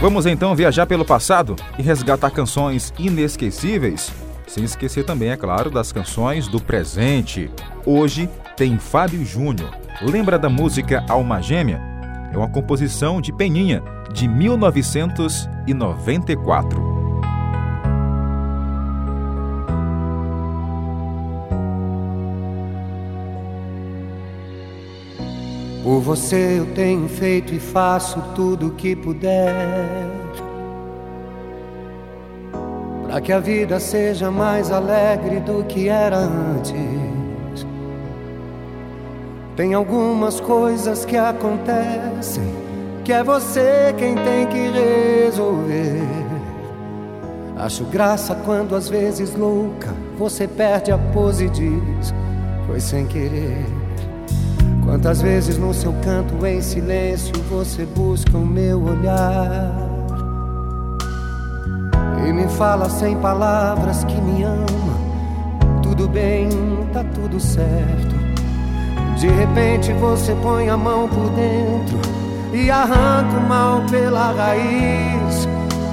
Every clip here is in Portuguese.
Vamos então viajar pelo passado e resgatar canções inesquecíveis, sem esquecer também, é claro, das canções do presente. Hoje tem Fábio Júnior. Lembra da música Alma Gêmea? É uma composição de Peninha, de 1994. Por você eu tenho feito e faço tudo o que puder. Para que a vida seja mais alegre do que era antes. Tem algumas coisas que acontecem que é você quem tem que resolver. Acho graça quando às vezes louca você perde a pose e diz: Foi sem querer. Quantas vezes no seu canto em silêncio você busca o meu olhar e me fala sem palavras que me ama. Tudo bem, tá tudo certo. De repente você põe a mão por dentro e arranca o mal pela raiz.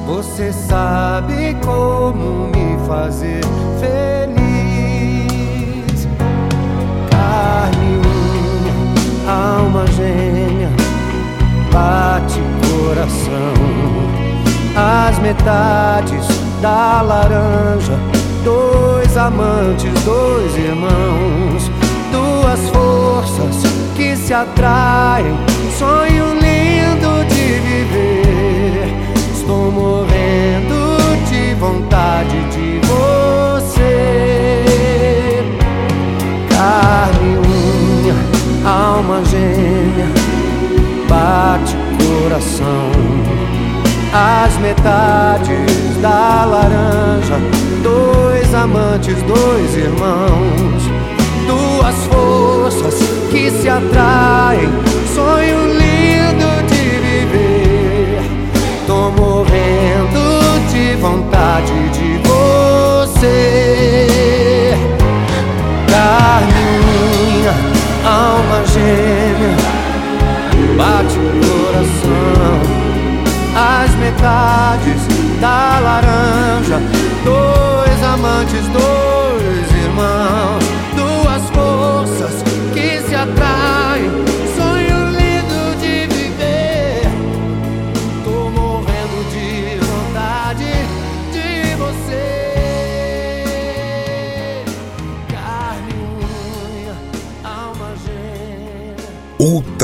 Você sabe como me fazer feliz. Carne alma gêmea, bate coração. As metades da laranja, dois amantes, dois irmãos, duas forças que se atraem. Sonho lindo de viver. Amantes, dois irmãos, duas forças que se atraem. Sonho lindo de viver. Tô morrendo de vontade de você. Carne alma gêmea, bate o coração, as metades da laranja, dois amantes, dois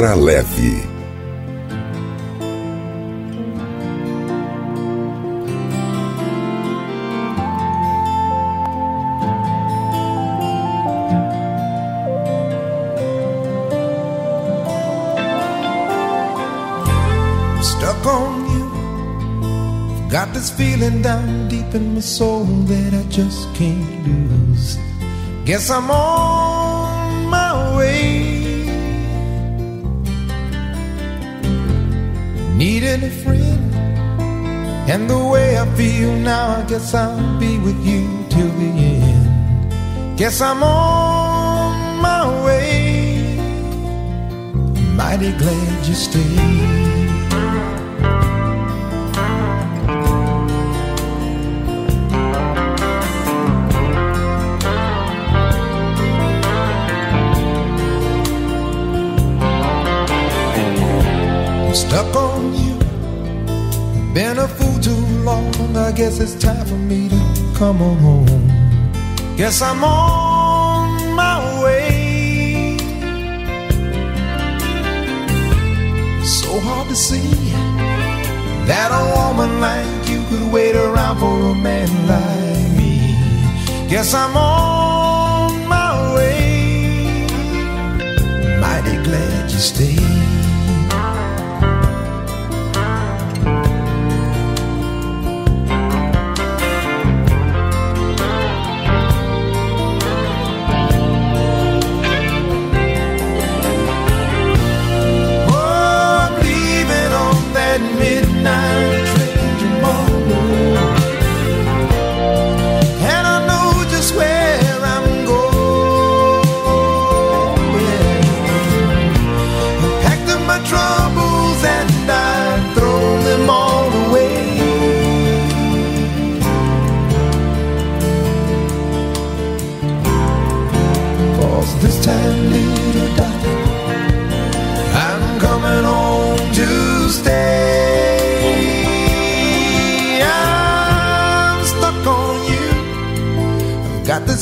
Ultra Leve. Stuck on you. Got this feeling down deep in my soul that I just can't lose. Guess I'm on my way. Needed a friend. And the way I feel now, I guess I'll be with you till the end. Guess I'm on my way. Mighty glad you stayed. stuck on you. Been a fool too long. I guess it's time for me to come home. Guess I'm on my way. So hard to see that a woman like you could wait around for a man like me. Guess I'm on my way. Mighty glad you stayed.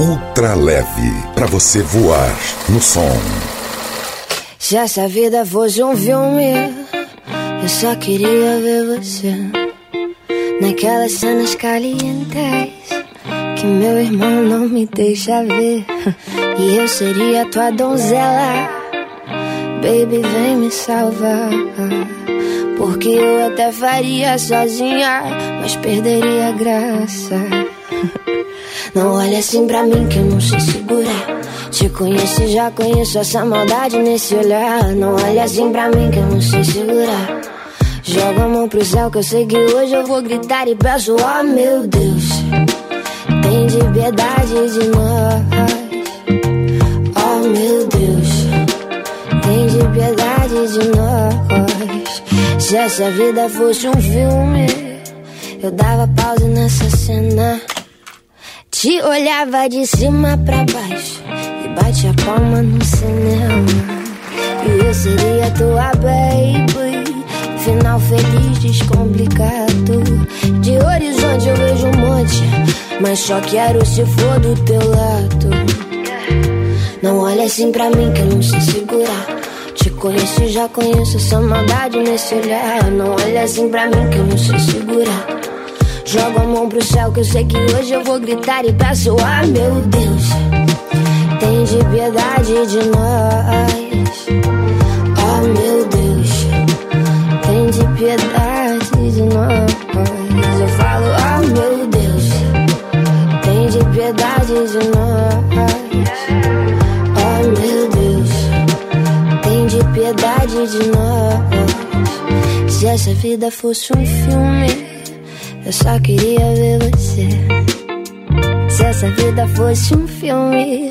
Ultra leve para você voar no som. Se essa vida fosse um filme, eu só queria ver você naquelas cenas calientes que meu irmão não me deixa ver. E eu seria tua donzela, baby, vem me salvar. Porque eu até faria sozinha, mas perderia a graça. Não olha assim pra mim que eu não sei segurar. Te conheço e já conheço essa maldade nesse olhar. Não olha assim pra mim que eu não sei segurar. Joga a mão pro céu que eu sei que hoje eu vou gritar e peço, oh meu Deus. Tem de piedade de nós. Oh meu Deus. Tem de piedade de nós. Se essa vida fosse um filme, eu dava pausa nessa cena. Te olhava de cima pra baixo e bate a palma no cinema. E eu seria tua baby. Final feliz, descomplicado. De horizonte eu vejo um monte, mas só quero se for do teu lado. Não olha assim pra mim que eu não sei segurar. Te conheço já conheço essa maldade nesse olhar. Não olha assim pra mim que eu não sei segurar. Jogo a mão pro céu que eu sei que hoje eu vou gritar e peço, ah meu Deus, tem de piedade de nós. Oh meu Deus, tem de piedade de nós. Eu falo, ah meu Deus, tem de piedade de nós. Oh meu Deus, tem de piedade de nós. Se essa vida fosse um filme eu só queria ver você. Se essa vida fosse um filme,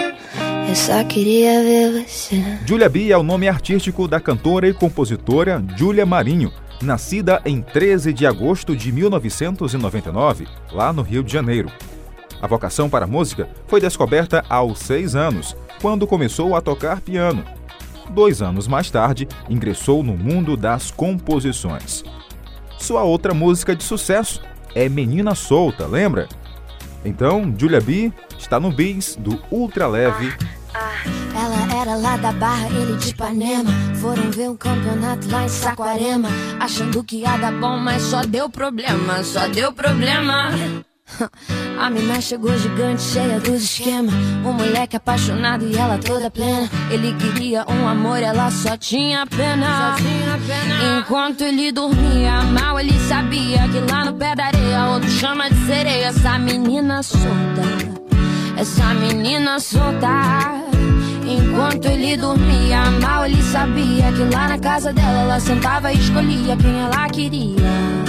eu só queria ver você. Julia B é o nome artístico da cantora e compositora Julia Marinho, nascida em 13 de agosto de 1999, lá no Rio de Janeiro. A vocação para a música foi descoberta aos seis anos, quando começou a tocar piano. Dois anos mais tarde, ingressou no mundo das composições. Sua outra música de sucesso é Menina Solta, lembra? Então, Julia B está no bis do Ultra Leve. Ela era lá da Barra, ele de Ipanema. Foram ver um campeonato lá em Saquarema. Achando que ia dar bom, mas só deu problema, só deu problema. A mina chegou gigante, cheia dos esquemas. Um moleque apaixonado e ela toda plena. Ele queria um amor, ela só tinha pena. Só tinha pena. Enquanto ele dormia mal, ele sabia que lá no pé da areia, outro chama de sereia. Essa menina solta, essa menina solta. Enquanto ele dormia mal, ele sabia que lá na casa dela ela sentava e escolhia quem ela queria.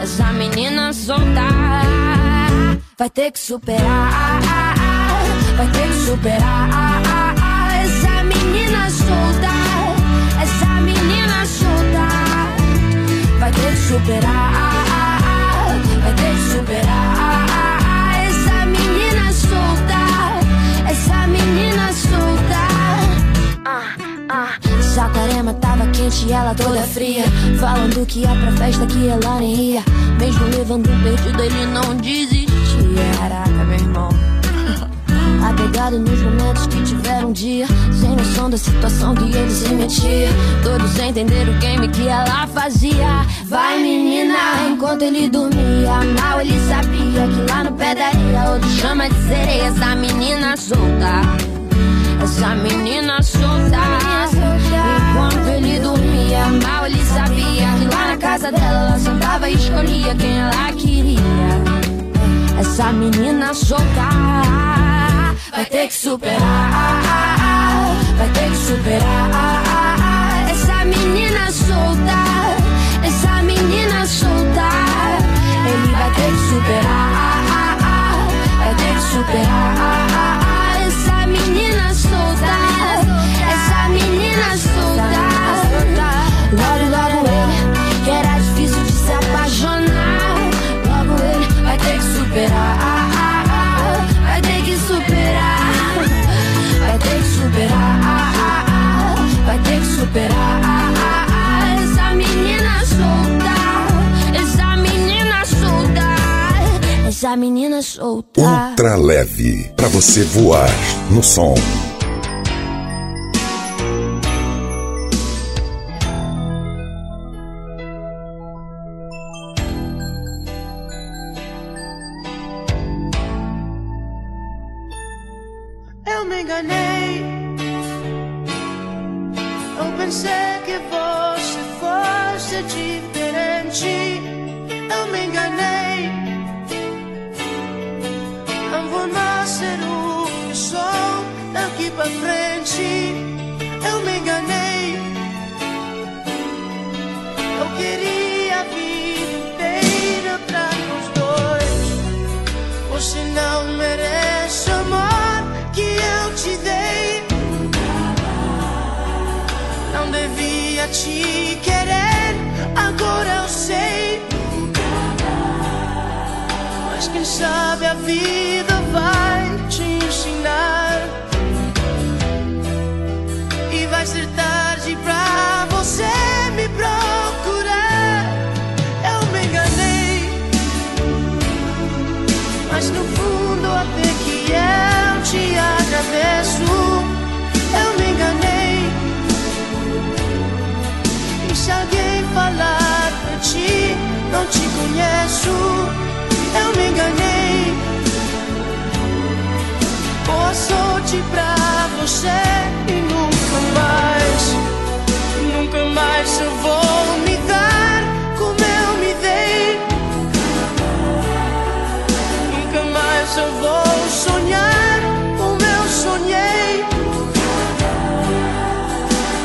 Essa menina solta vai ter que superar, vai ter que superar. Essa menina solta, essa menina solta vai ter que superar, vai ter que superar. Quente e ela toda fria. Falando que ia pra festa que ela nem ia. Mesmo levando perdido, ele não desistia. Caraca, meu irmão. Apegado nos momentos que tiveram um dia. Sem noção da situação que ele se metia. Todos entenderam o game que ela fazia. Vai, menina, enquanto ele dormia. Mal ele sabia que lá no pé da areia, outro chama de sereia. Essa menina solta. Essa menina solta. Enquanto ele mal ele sabia que lá na casa dela ela sentava e escolhia quem ela queria. Essa menina solta vai ter que superar, vai ter que superar. Essa menina solta, essa menina solta. Ele vai ter que superar, vai ter que superar. Essa menina. Ultra leve para você voar no som. Pra você E nunca mais Nunca mais eu vou me dar Como eu me dei Nunca mais eu vou sonhar como eu sonhei.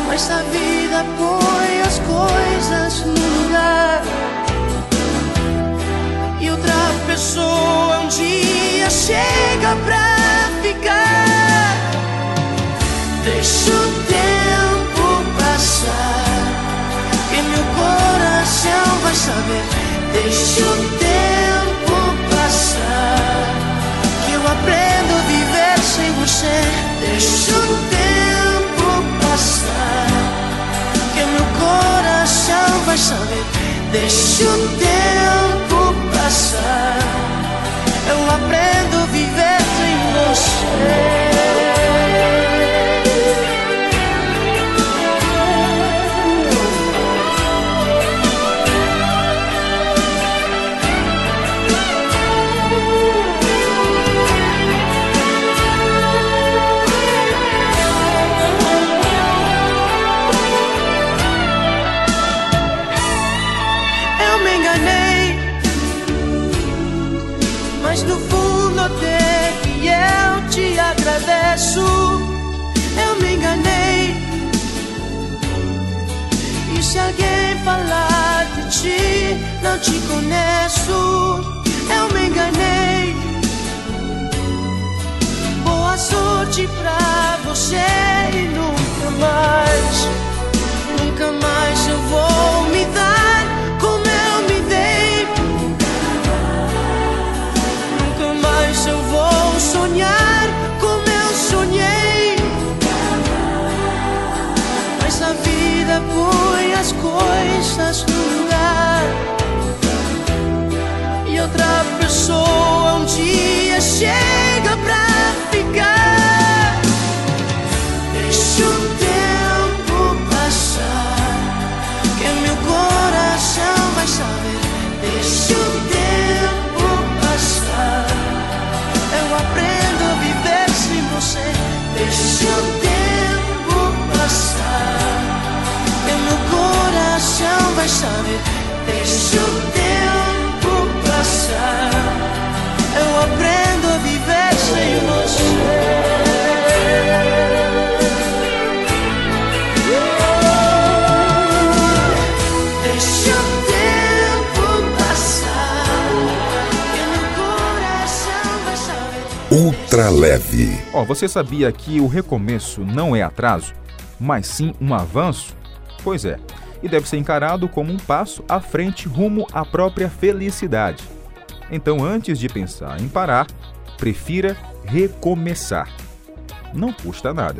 Mas a vida põe as coisas no lugar. E outra pessoa um dia chega pra ficar. Coração vai saber. Deixa o tempo passar. Que eu aprendo a viver sem você. Deixa o tempo passar. Que meu coração vai saber. Deixa o tempo passar. Eu aprendo a viver sem você. Falar de ti, não te conheço. Eu me enganei. Boa sorte pra você e nunca mas sabe, deixa o tempo passar. Eu aprendo a viver sem você. Deixa o tempo passar. Ultra leve. Ó, oh, você sabia que o recomeço não é atraso, mas sim um avanço? Pois é e deve ser encarado como um passo à frente rumo à própria felicidade. Então, antes de pensar em parar, prefira recomeçar. Não custa nada.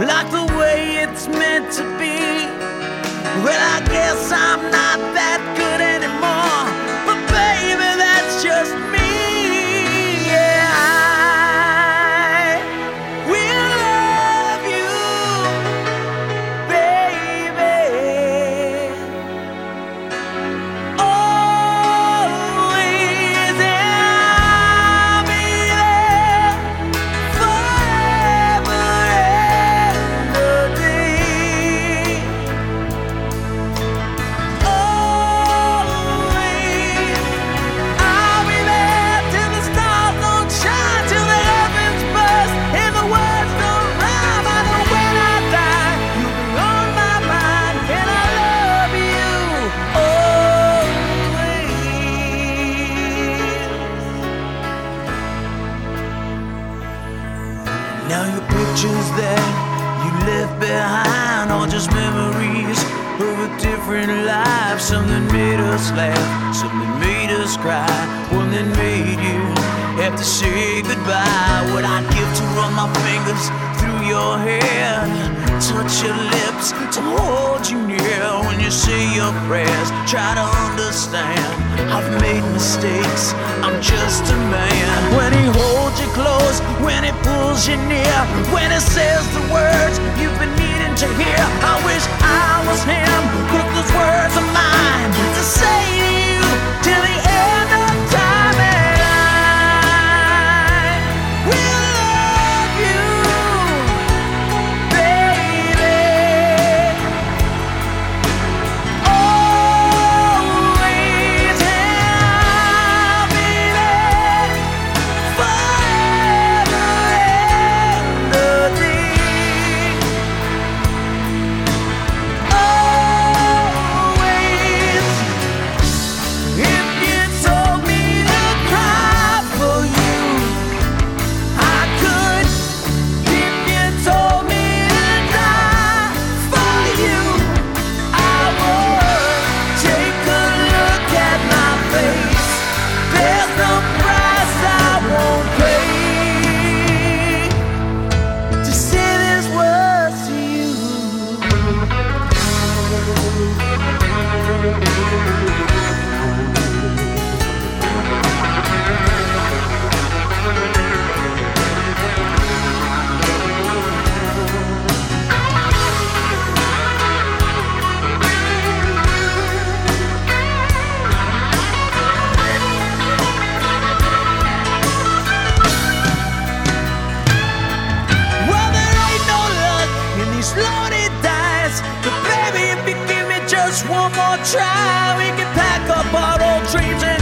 like the way it's meant to be. Well, I guess I'm not that good life. Something made us laugh, something made us cry, one that made you have to say goodbye. What I'd give to run my fingers through your hair, touch your lips, your prayers. Try to understand, I've made mistakes, I'm just a man. When he holds you close, when he pulls you near, when he says the words you've been needing to hear. I wish I was him, those words are mine to say to you till just one more try, we can pack up our old dreams and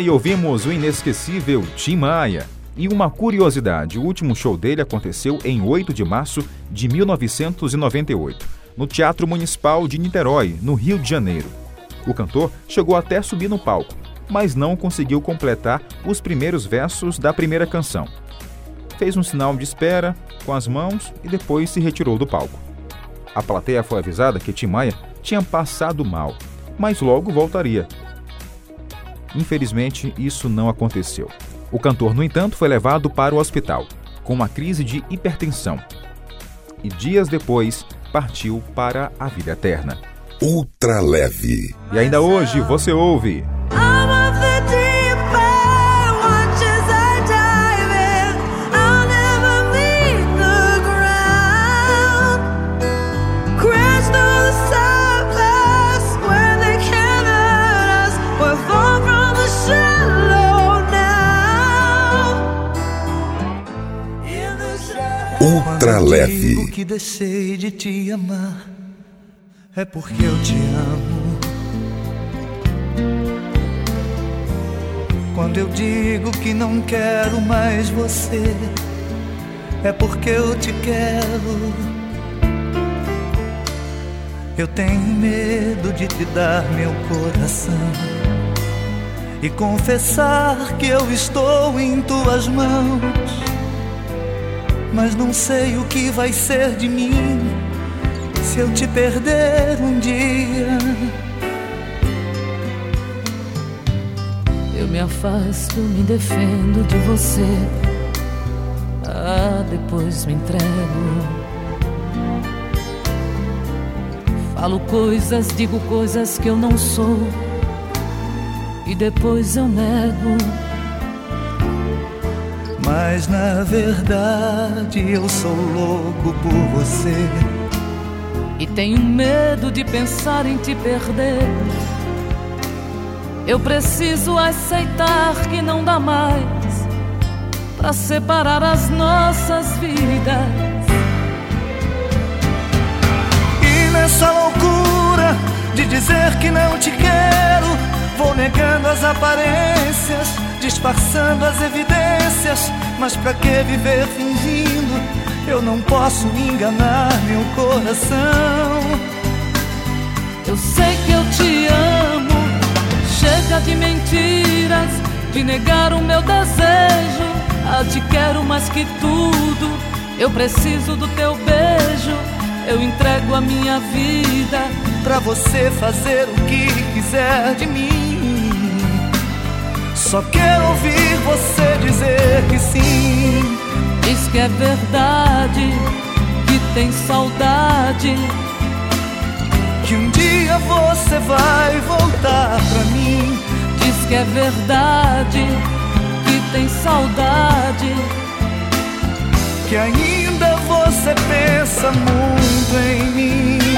Aí ouvimos o inesquecível Tim Maia. E uma curiosidade, o último show dele aconteceu em 8 de março de 1998, no Teatro Municipal de Niterói, no Rio de Janeiro. O cantor chegou até a subir no palco, mas não conseguiu completar os primeiros versos da primeira canção. Fez um sinal de espera com as mãos e depois se retirou do palco. A plateia foi avisada que Tim Maia tinha passado mal, mas logo voltaria. Infelizmente, isso não aconteceu. O cantor, no entanto, foi levado para o hospital com uma crise de hipertensão e dias depois partiu para a vida eterna. Ultra leve. E ainda hoje você ouve leve. digo que deixei de te amar, é porque eu te amo. Quando eu digo que não quero mais você, é porque eu te quero. Eu tenho medo de te dar meu coração e confessar que eu estou em tuas mãos. Mas não sei o que vai ser de mim se eu te perder um dia. Eu me afasto, me defendo de você. Ah, depois me entrego. Falo coisas, digo coisas que eu não sou. E depois eu nego. Mas na verdade eu sou louco por você. E tenho medo de pensar em te perder. Eu preciso aceitar que não dá mais para separar as nossas vidas. E nessa loucura de dizer que não te quero, vou negando as aparências, disfarçando as evidências. Mas pra que viver fingindo? Eu não posso enganar meu coração. Eu sei que eu te amo. Chega de mentiras, de negar o meu desejo. Ah, te quero mais que tudo. Eu preciso do teu beijo. Eu entrego a minha vida pra você fazer o que quiser de mim. Só quero ouvir você dizer que sim. Diz que é verdade, que tem saudade. Que um dia você vai voltar pra mim. Diz que é verdade, que tem saudade. Que ainda você pensa muito em mim.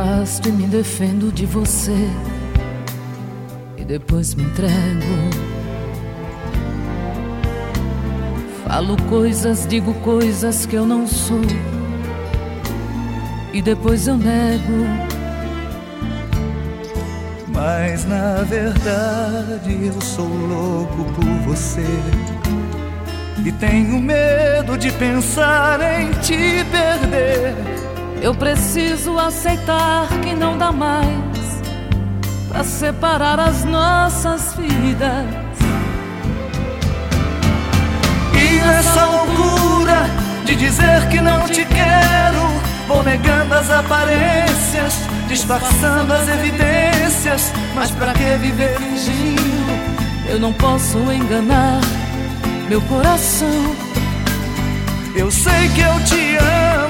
Afasto e me defendo de você. E depois me entrego. Falo coisas, digo coisas que eu não sou. E depois eu nego. Mas na verdade eu sou louco por você. E tenho medo de pensar em te perder. Eu preciso aceitar que não dá mais para separar as nossas vidas. E nessa loucura de dizer que não te quero, vou negando as aparências, disfarçando as evidências. Mas pra que viver fingindo? Eu não posso enganar meu coração. Eu sei que eu te amo.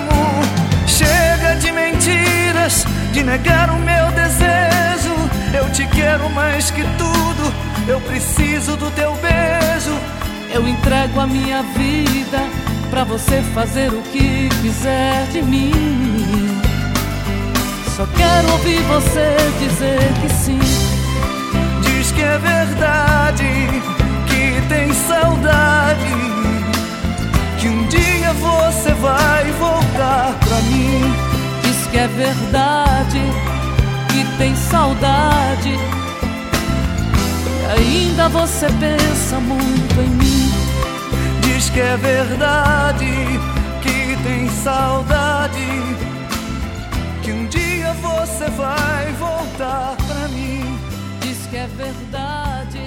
De mentiras, de negar o meu desejo. Eu te quero mais que tudo. Eu preciso do teu beijo. Eu entrego a minha vida pra você fazer o que quiser de mim. Só quero ouvir você dizer que sim. Diz que é verdade, que tem saudade. Que um dia você vai voltar pra mim. Que é verdade, que tem saudade. E ainda você pensa muito em mim. Diz que é verdade, que tem saudade. Que um dia você vai voltar pra mim. Diz que é verdade.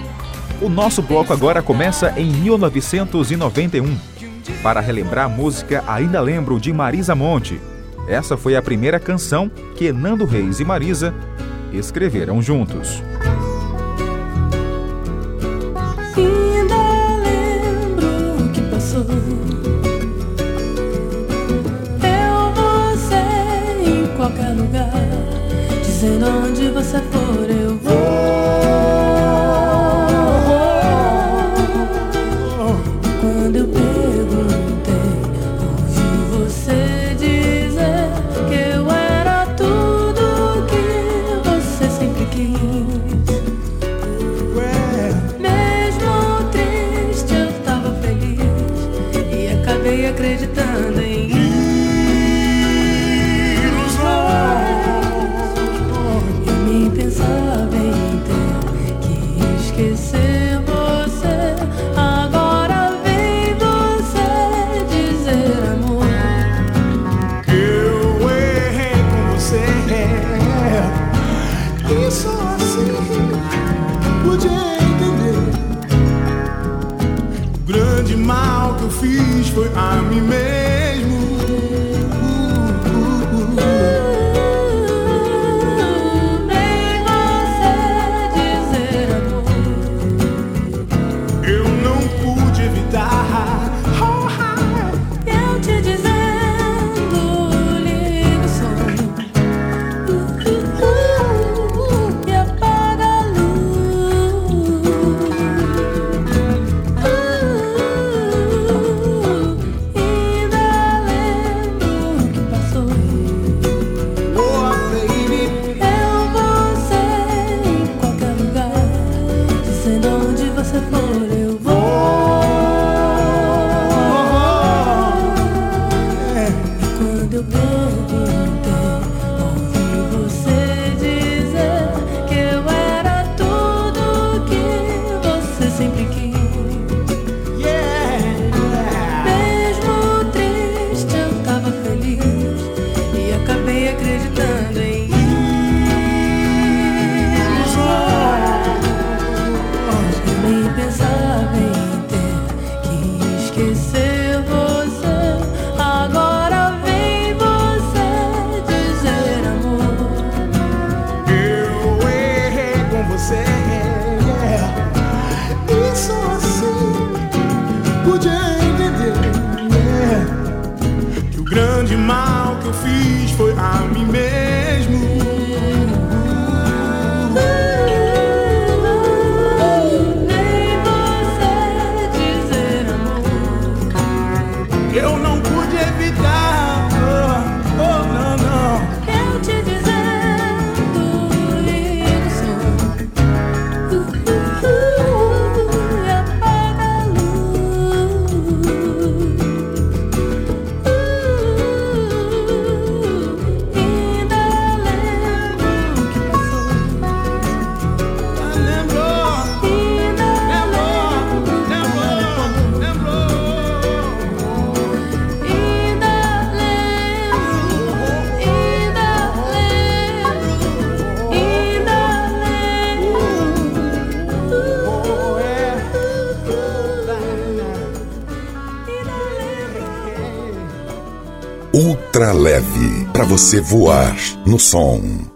O nosso bloco agora começa em 1991. Para relembrar a música Ainda Lembro de Marisa Monte. Essa foi a primeira canção que Nando Reis e Marisa escreveram juntos. Dizendo onde você for, eu pude entender. O grande mal que eu fiz foi a mim mesmo. você voar no som.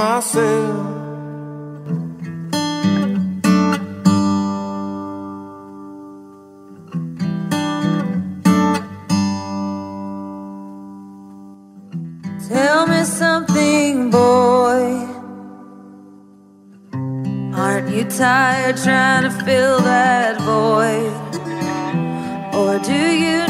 myself. Tell me something, boy. Aren't you tired trying to fill that void? Or do you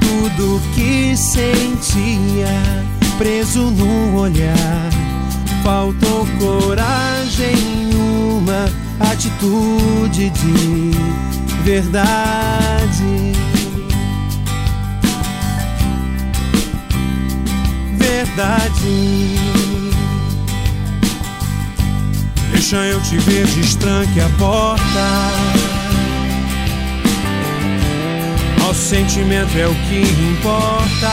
Tudo que sentia, preso no olhar, faltou coragem, uma atitude de verdade. Verdade. Deixa eu te ver, destranque a porta. O sentimento é o que importa.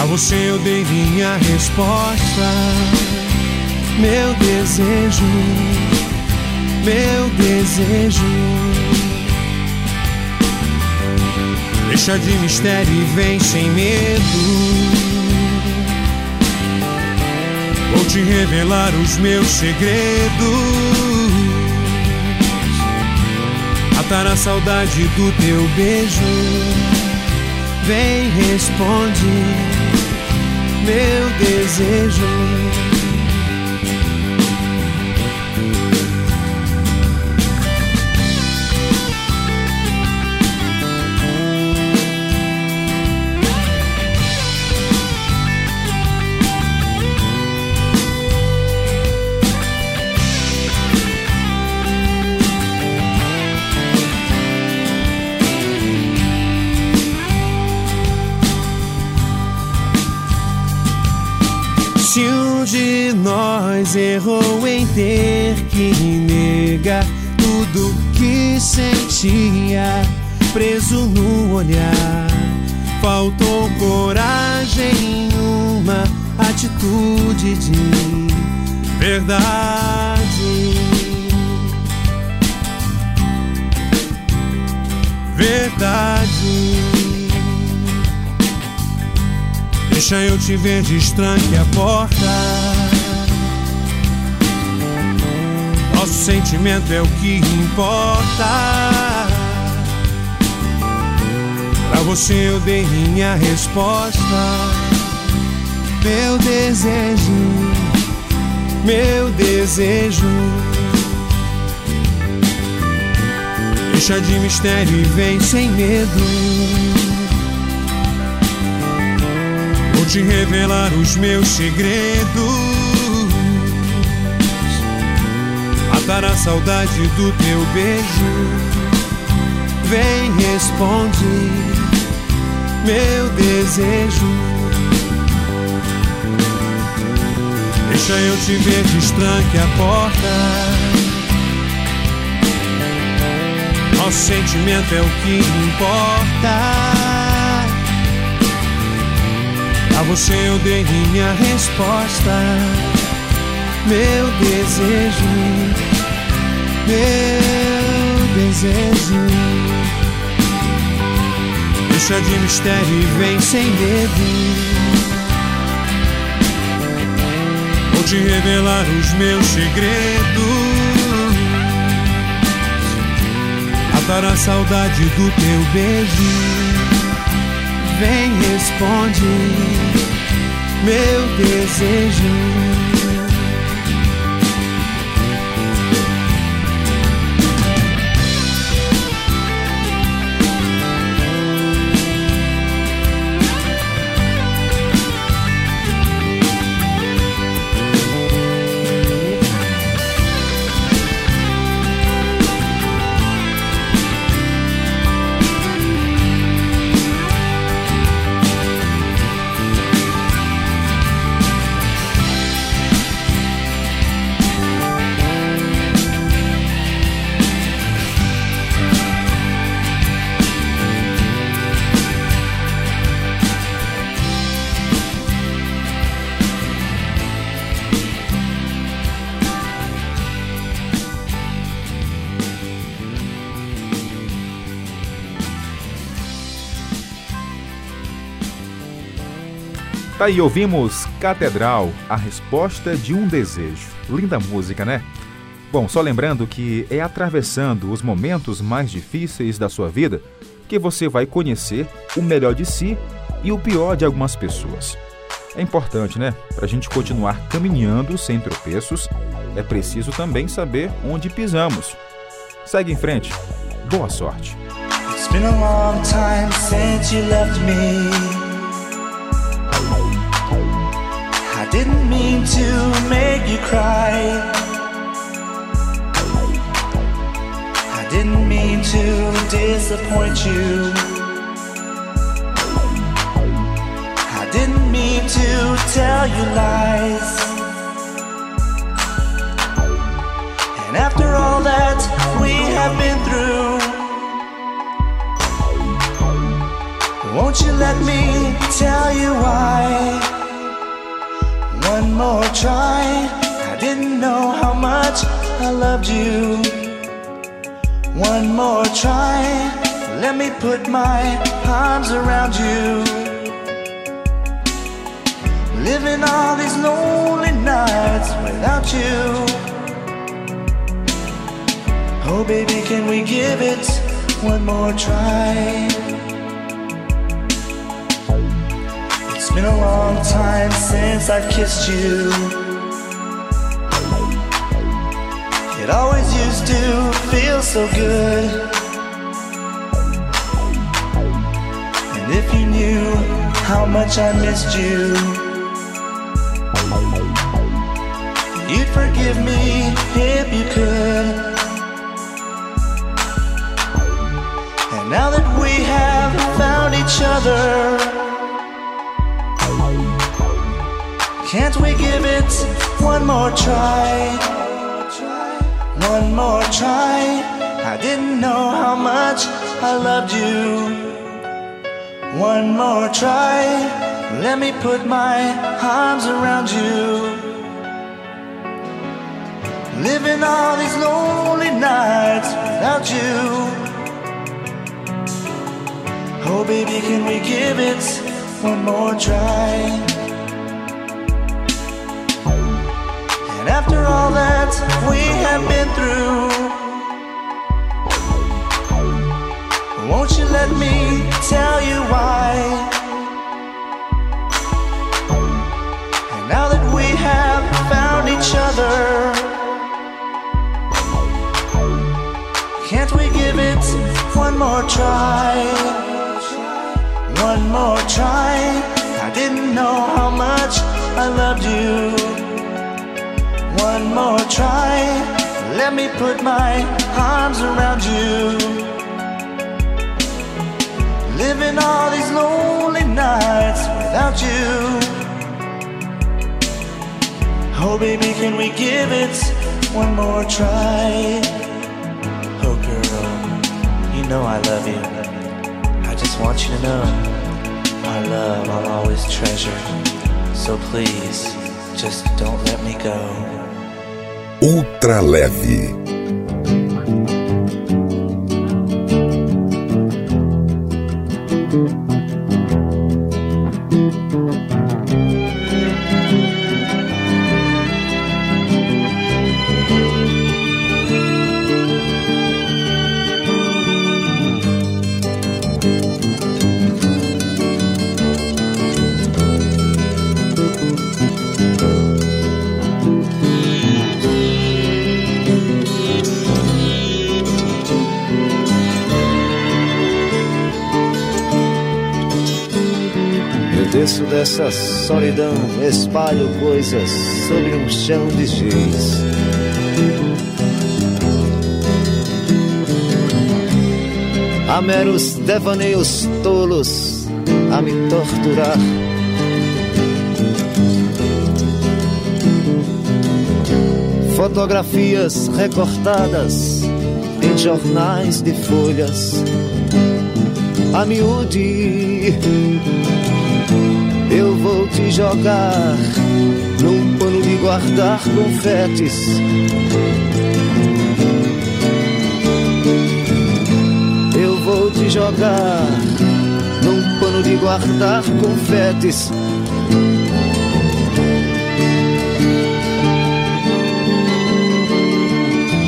A você eu dei minha resposta. Meu desejo, meu desejo. Deixa de mistério e vem sem medo. Vou te revelar os meus segredos. Matar a saudade do teu beijo. Vem, responde, meu desejo. De nós errou em ter que negar tudo que sentia, preso no olhar, faltou coragem, uma atitude de verdade. Verdade. Deixa eu te ver, destranque a porta. Nosso sentimento é o que importa. Pra você eu dei minha resposta. Meu desejo, meu desejo. Deixa de mistério e vem sem medo. Vou te revelar os meus segredos. Matar a saudade do teu beijo. Vem, responde, meu desejo. Deixa eu te ver, destranque a porta. Nosso sentimento é o que importa. A você eu dei minha resposta. Meu desejo, meu desejo. Deixa de mistério e vem sem medo. Vou te revelar os meus segredos. Matar a saudade do teu beijo vem, responde meu desejo. Tá aí, ouvimos Catedral, a resposta de um desejo. Linda música, né? Bom, só lembrando que é atravessando os momentos mais difíceis da sua vida que você vai conhecer o melhor de si e o pior de algumas pessoas. É importante, né? Para a gente continuar caminhando sem tropeços, é preciso também saber onde pisamos. Segue em frente. Boa sorte. It's been a long time since you left me. I didn't mean to make you cry. I didn't mean to disappoint you. I didn't mean to tell you lies. And after all that we have been through, won't you let me tell you why? One more try. I didn't know how much I loved you. One more try. Let me put my arms around you. Living all these lonely nights without you. Oh, baby, can we give it one more try? Been a long time since I've kissed you. It always used to feel so good. And if you knew how much I missed you, you'd forgive me if you could. And now that we have found each other, can't we give it one more try? One more try. I didn't know how much I loved you. One more try. Let me put my arms around you. Living all these lonely nights without you. Oh, baby, can we give it one more try? After all that we have been through, won't you let me tell you why? And now that we have found each other, can't we give it one more try? One more try. I didn't know how much I loved you. More try. Let me put my arms around you. Living all these lonely nights without you. Oh, baby, can we give it one more try? Oh, girl, you know I love you. I just want you to know my love I'll always treasure. So please, just don't let me go. Ultra leve. Eu desço dessa solidão, espalho coisas sobre um chão de giz. Há meros devaneios tolos a me torturar. Fotografias recortadas em jornais de folhas. A miúde te jogar num pano de guardar confetes. Eu vou te jogar num pano de guardar confetes.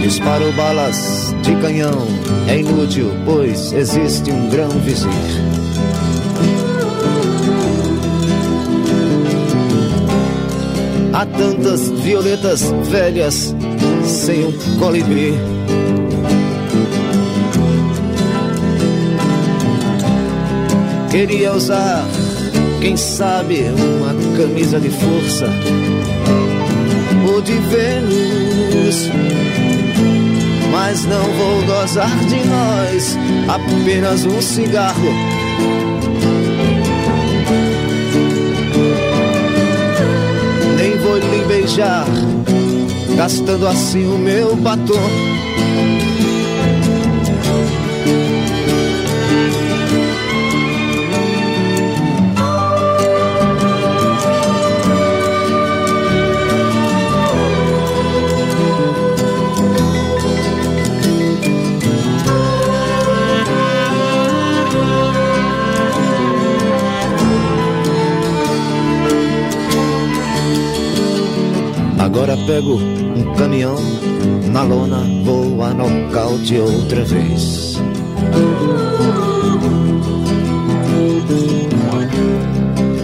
Disparo balas de canhão, é inútil, pois existe um grão vizir. Há tantas violetas velhas sem um colibri. Queria usar, quem sabe, uma camisa de força ou de Vênus. Mas não vou gozar de nós, apenas um cigarro. Beijar, gastando assim o meu batom. Agora pego um caminhão na lona, vou a nocaute outra vez.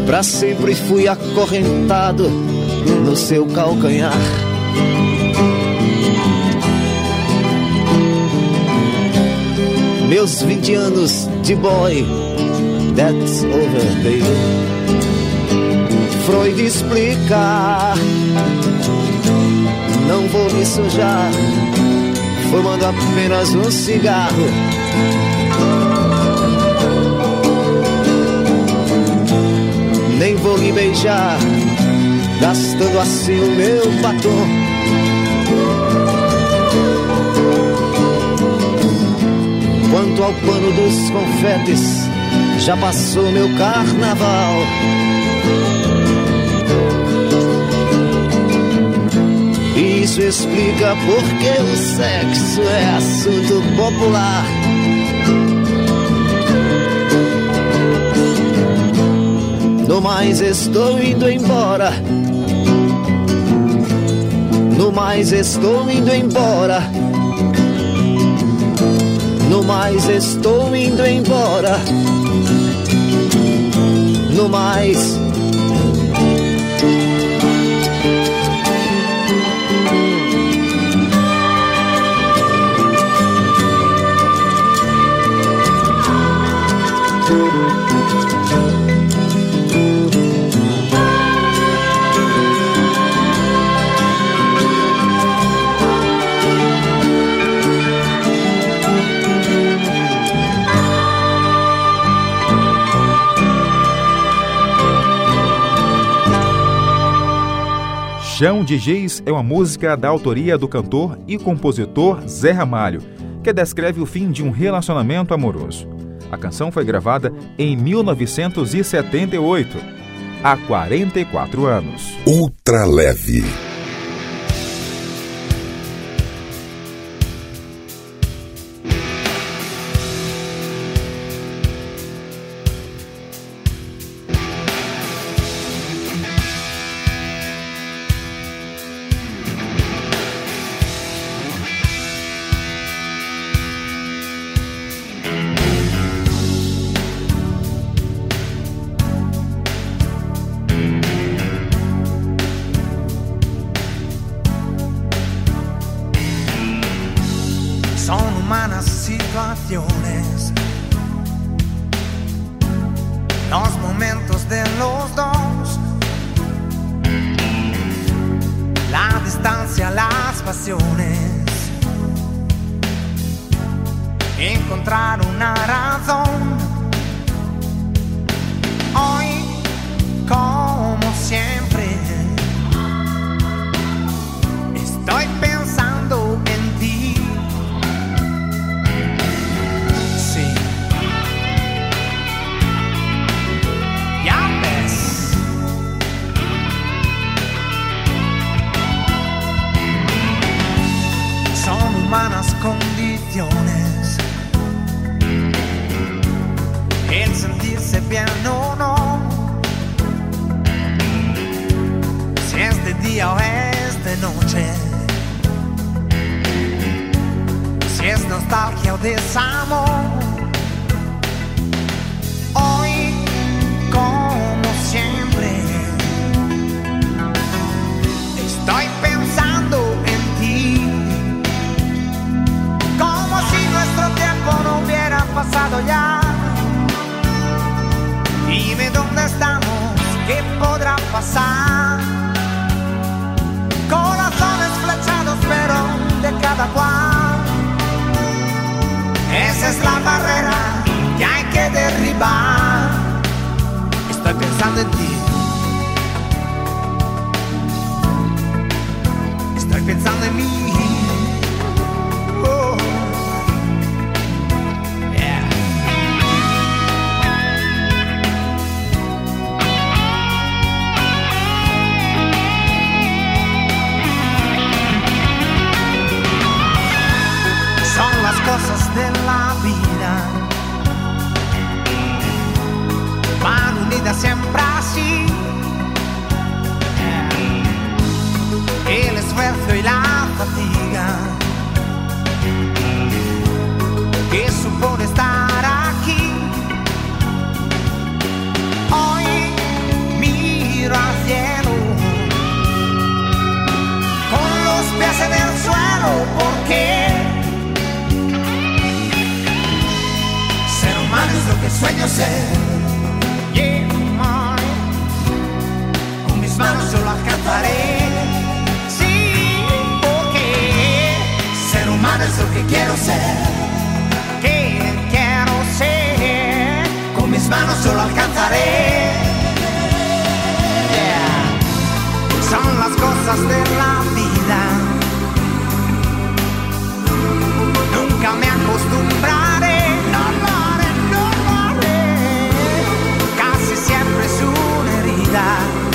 Pra sempre fui acorrentado no seu calcanhar. Meus 20 anos de boy, that's over, baby. Freud explica não vou me sujar, fumando apenas um cigarro. Nem vou me beijar, gastando assim o meu batom. Quanto ao pano dos confetes, já passou meu carnaval. Isso explica porque o sexo é assunto popular. No mais estou indo embora. No mais estou indo embora. No mais estou indo embora. No mais Chão de Giz é uma música da autoria do cantor e compositor Zé Ramalho, que descreve o fim de um relacionamento amoroso. A canção foi gravada em 1978, há 44 anos. Ultra leve. El suelo. Porque Ser humano es lo que sueño ser. Yeah. Con mis manos solo alcanzaré. Sí, porque ser humano es lo que quiero ser. Que quiero ser. Con mis manos solo alcanzaré. Yeah. Son las cosas de la vida. Acostumbraré. No lo no lo haré. Casi siempre es una herida.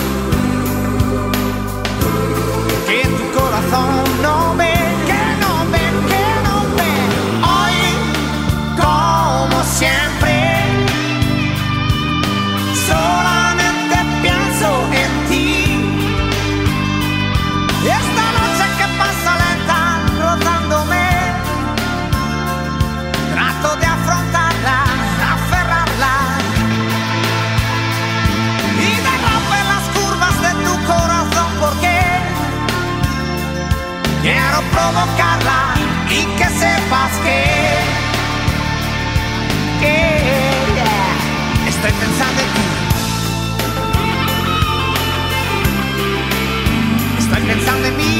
Sepas que, que estoy pensando en ti. Estoy pensando en mí.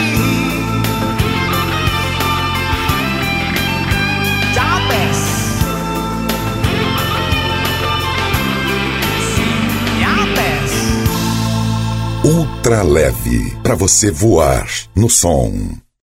Ya ves. Ultra leve para você voar no som.